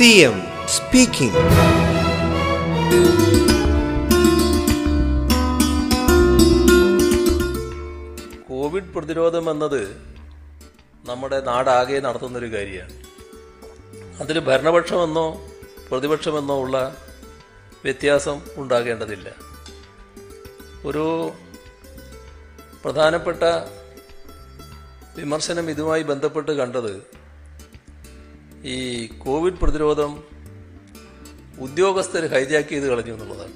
CM speaking Covid പ്രതിരോധം എന്നത് നമ്മുടെ നാടാകെ നടത്തുന്നൊരു കാര്യമാണ്. അതിൽ ഭരണപക്ഷമെന്നോ പ്രതിപക്ഷമെന്നോ ഉള്ള വ്യത്യാസം ഉണ്ടാകേണ്ടതില്ല. ഒരു പ്രധാനപ്പെട്ട വിമർശനം ഇതുമായി ബന്ധപ്പെട്ട് കണ്ടത് ഈ കോവിഡ് പ്രതിരോധം ഉദ്യോഗസ്ഥർ ഹൈജാക്ക് ചെയ്ത് കളഞ്ഞു എന്നുള്ളതാണ്.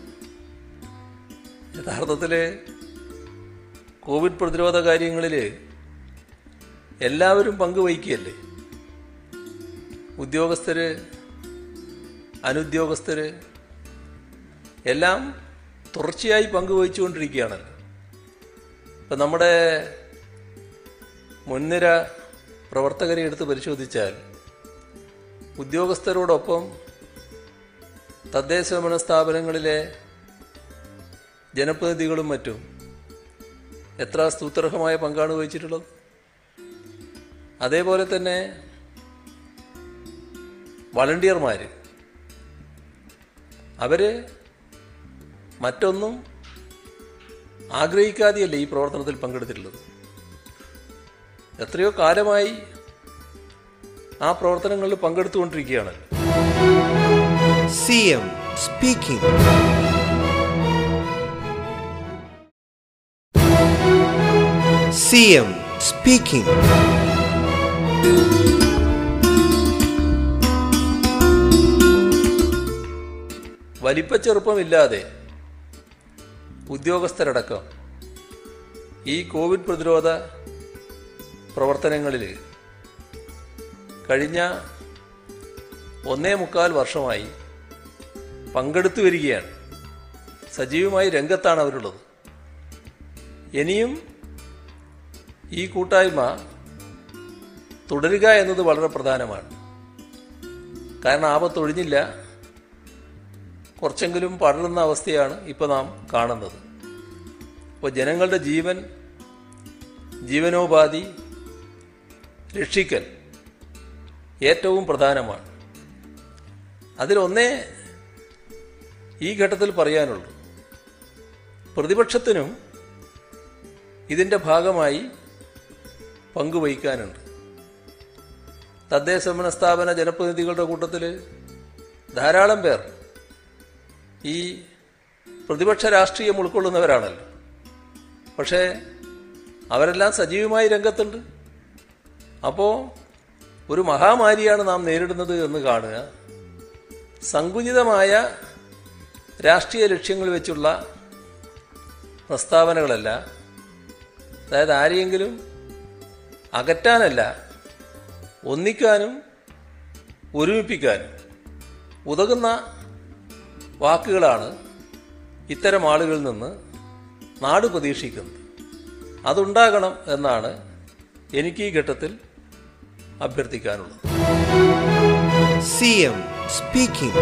യഥാർത്ഥത്തിൽ കോവിഡ് പ്രതിരോധ കാര്യങ്ങളിൽ എല്ലാവരും പങ്കുവഹിക്കുകയല്ലേ? ഉദ്യോഗസ്ഥർ അനുദ്യോഗസ്ഥർ എല്ലാം തുടർച്ചയായി പങ്കുവഹിച്ചുകൊണ്ടിരിക്കുകയാണ് ഇപ്പം നമ്മുടെ മുൻനിര പ്രവർത്തകരെ എടുത്ത് പരിശോധിച്ചാൽ ഉദ്യോഗസ്ഥരോടൊപ്പം തദ്ദേശ ഭരണ സ്ഥാപനങ്ങളിലെ ജനപ്രതിനിധികളും മറ്റും എത്ര സ്തുത്യർഹമായ പങ്കാണ് വഹിച്ചിട്ടുള്ളത്? അതേപോലെ തന്നെ വളണ്ടിയർമാർ അവർ മറ്റൊന്നും ആഗ്രഹിക്കാതെയല്ലേ ഈ പ്രവർത്തനത്തിൽ പങ്കെടുത്തിട്ടുള്ളത്? എത്രയോ കാലമായി ആ പ്രവർത്തനങ്ങളിൽ പങ്കെടുത്തുകൊണ്ടിരിക്കുകയാണ്. C M speaking C M speaking വലിപ്പച്ചെറുപ്പമില്ലാതെ ഉദ്യോഗസ്ഥരടക്കം ഈ കോവിഡ് പ്രതിരോധ പ്രവർത്തനങ്ങളിൽ കഴിഞ്ഞ ഒന്നേ മുക്കാൽ വർഷമായി പങ്കെടുത്തു വരികയാണ്. സജീവമായി രംഗത്താണ് അവരുള്ളത്. ഇനിയും ഈ കൂട്ടായ്മ തുടരുക എന്നത് വളരെ പ്രധാനമാണ്. കാരണം ആപത്തൊഴിഞ്ഞില്ല കുറച്ചെങ്കിലും പടരുന്ന അവസ്ഥയാണ് ഇപ്പോൾ നാം കാണുന്നത്. അപ്പോൾ ജനങ്ങളുടെ ജീവൻ ജീവനോപാധി രക്ഷിക്കൽ ഏറ്റവും പ്രധാനമാണ്. അതിലൊന്നേ ഈ ഘട്ടത്തിൽ പറയാനുള്ളൂ. പ്രതിപക്ഷത്തിനും ഇതിന്റെ ഭാഗമായി പങ്കുവഹിക്കാനുണ്ട് തദ്ദേശ സ്ഥാപന ജനപ്രതിനിധികളുടെ കൂട്ടത്തിൽ ധാരാളം പേർ ഈ പ്രതിപക്ഷ രാഷ്ട്രീയം ഉൾക്കൊള്ളുന്നവരാണല്ലോ. പക്ഷേ അവരെല്ലാം സജീവമായി രംഗത്തുണ്ട്. അപ്പോൾ ഒരു മഹാമാരിയാണ് നാം നേരിടുന്നത് എന്ന് കാണുക. സങ്കുചിതമായ രാഷ്ട്രീയ ലക്ഷ്യങ്ങൾ വെച്ചുള്ള പ്രസ്താവനകളല്ല. അതായത് ആരെയെങ്കിലും അകറ്റാനല്ല ഒന്നിക്കാനും ഒരുമിപ്പിക്കാനും ഉതകുന്ന വാക്കുകളാണ് ഇത്തരം ആളുകളിൽ നിന്ന് നാട് പ്രതീക്ഷിക്കുന്നത്. അതുണ്ടാകണം എന്നാണ് എനിക്ക് ഈ ഘട്ടത്തിൽ അഭ്യർത്ഥിക്കാനുള്ളത് C M speaking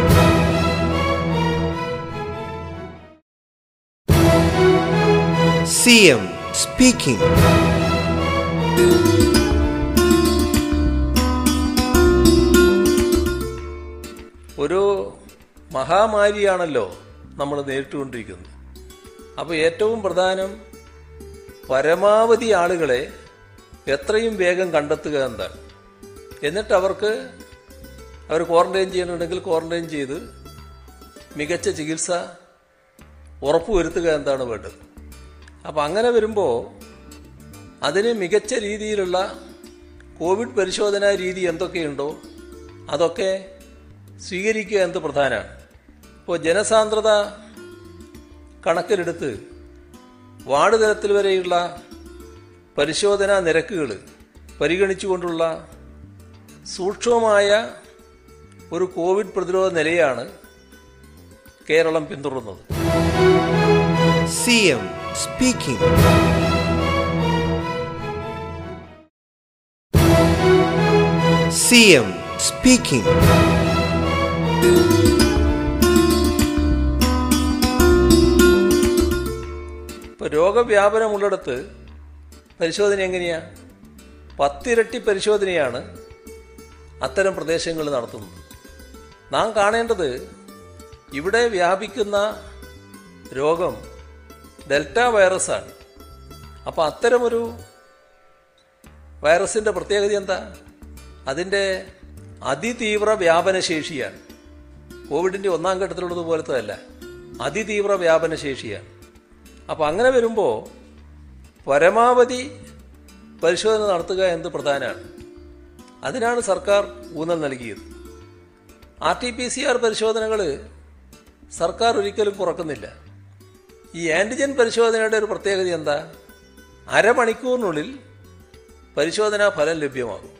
C M speaking ഒരു മഹാമാരിയാണല്ലോ നമ്മൾ നേരിട്ടുകൊണ്ടിരിക്കുന്നത്. അപ്പോൾ ഏറ്റവും പ്രധാനം പരമാവധി ആളുകളെ എത്രയും വേഗം കണ്ടെത്തുക എന്താണ്? എന്നിട്ട് അവർക്ക് അവർ ക്വാറന്റൈൻ ചെയ്യണമെങ്കിൽ ക്വാറന്റൈൻ ചെയ്ത് മികച്ച ചികിത്സ ഉറപ്പുവരുത്തുക എന്താണ് വേണ്ടത്? അപ്പോൾ അങ്ങനെ വരുമ്പോൾ അതിന് മികച്ച രീതിയിലുള്ള കോവിഡ് പരിശോധനാ രീതി എന്തൊക്കെയുണ്ടോ അതൊക്കെ സ്വീകരിക്കുക എന്നത് പ്രധാനമാണ് ഇപ്പോൾ ജനസാന്ദ്രത കണക്കിലെടുത്ത് വാർഡ് തലത്തിൽ വരെയുള്ള പരിശോധനാ നിരക്കുകൾ പരിഗണിച്ചുകൊണ്ടുള്ള സൂക്ഷ്മമായ ഒരു കോവിഡ് പ്രതിരോധ നിലയാണ് കേരളം പിന്തുടർന്നത് സ്പീക്കിംഗ്. C M speaking. ഇപ്പോൾ രോഗവ്യാപനമുള്ളിടത്ത് പരിശോധന എങ്ങനെയാ? പത്തിരട്ടി പരിശോധനയാണ് അത്തരം പ്രദേശങ്ങളിൽ നടത്തുന്നത് നാം കാണേണ്ടത് ഇവിടെ വ്യാപിക്കുന്ന രോഗം ഡെൽറ്റ വൈറസാണ്. അപ്പോൾ അത്തരമൊരു വൈറസിന്റെ പ്രത്യേകത എന്താ? അതിന്റെ അതിതീവ്ര വ്യാപനശേഷിയാണ്. കോവിഡിന്റെ ഒന്നാം ഘട്ടത്തിലുള്ളത് പോലത്തെ അല്ല അതിതീവ്ര വ്യാപനശേഷിയാണ്. അപ്പോൾ അങ്ങനെ വരുമ്പോൾ പരമാവധി പരിശോധന നടത്തുക എന്നത് പ്രധാനമാണ്. അതിനാണ് സർക്കാർ ഊന്നൽ നൽകിയത്. R T P C R പരിശോധനകൾ സർക്കാർ ഒരിക്കലും കുറക്കുന്നില്ല. ഈ ആന്റിജൻ പരിശോധനയുടെ ഒരു പ്രത്യേകത എന്താ? അരമണിക്കൂറിനുള്ളിൽ പരിശോധനാ ഫലം ലഭ്യമാകും.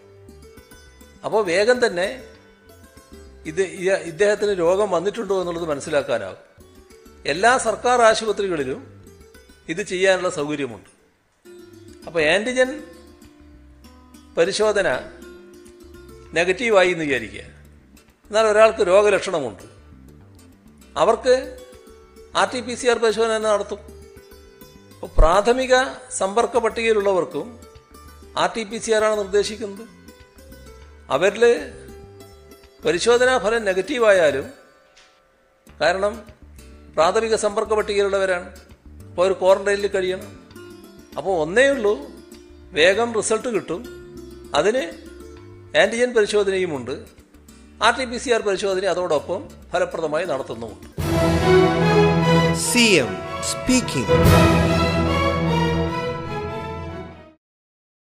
അപ്പോൾ വേഗം തന്നെ ഇത് ഇദ്ദേഹത്തിന് രോഗം വന്നിട്ടുണ്ടോ എന്നുള്ളത് മനസ്സിലാക്കാനാകും. എല്ലാ സർക്കാർ ആശുപത്രികളിലും ഇത് ചെയ്യാനുള്ള സൗകര്യമുണ്ട്. അപ്പോൾ ആന്റിജൻ പരിശോധന നെഗറ്റീവായി എന്ന് വിചാരിക്കുക. എന്നാൽ ഒരാൾക്ക് രോഗലക്ഷണമുണ്ട്. അവർക്ക് R T P C R പരിശോധന നടത്തും. അപ്പോൾ പ്രാഥമിക സമ്പർക്ക പട്ടികയിലുള്ളവർക്കും R T P C R ആണ് നിർദ്ദേശിക്കുന്നത്. അവരിൽ പരിശോധനാ ഫലം നെഗറ്റീവായാലും കാരണം പ്രാഥമിക സമ്പർക്ക പട്ടികയിലുള്ളവരാണ്. അപ്പോൾ ഒരു ക്വാറന്റൈനിൽ കഴിയണം. അപ്പോൾ ഒന്നേ ഉള്ളൂ വേഗം റിസൾട്ട് കിട്ടും. അതിന് antigen പരിശോധനയുമുണ്ട് R T P C R പരിശോധന അതോടൊപ്പം ഫലപ്രദമായി നടത്തുന്നുമുണ്ട് സി എം speaking.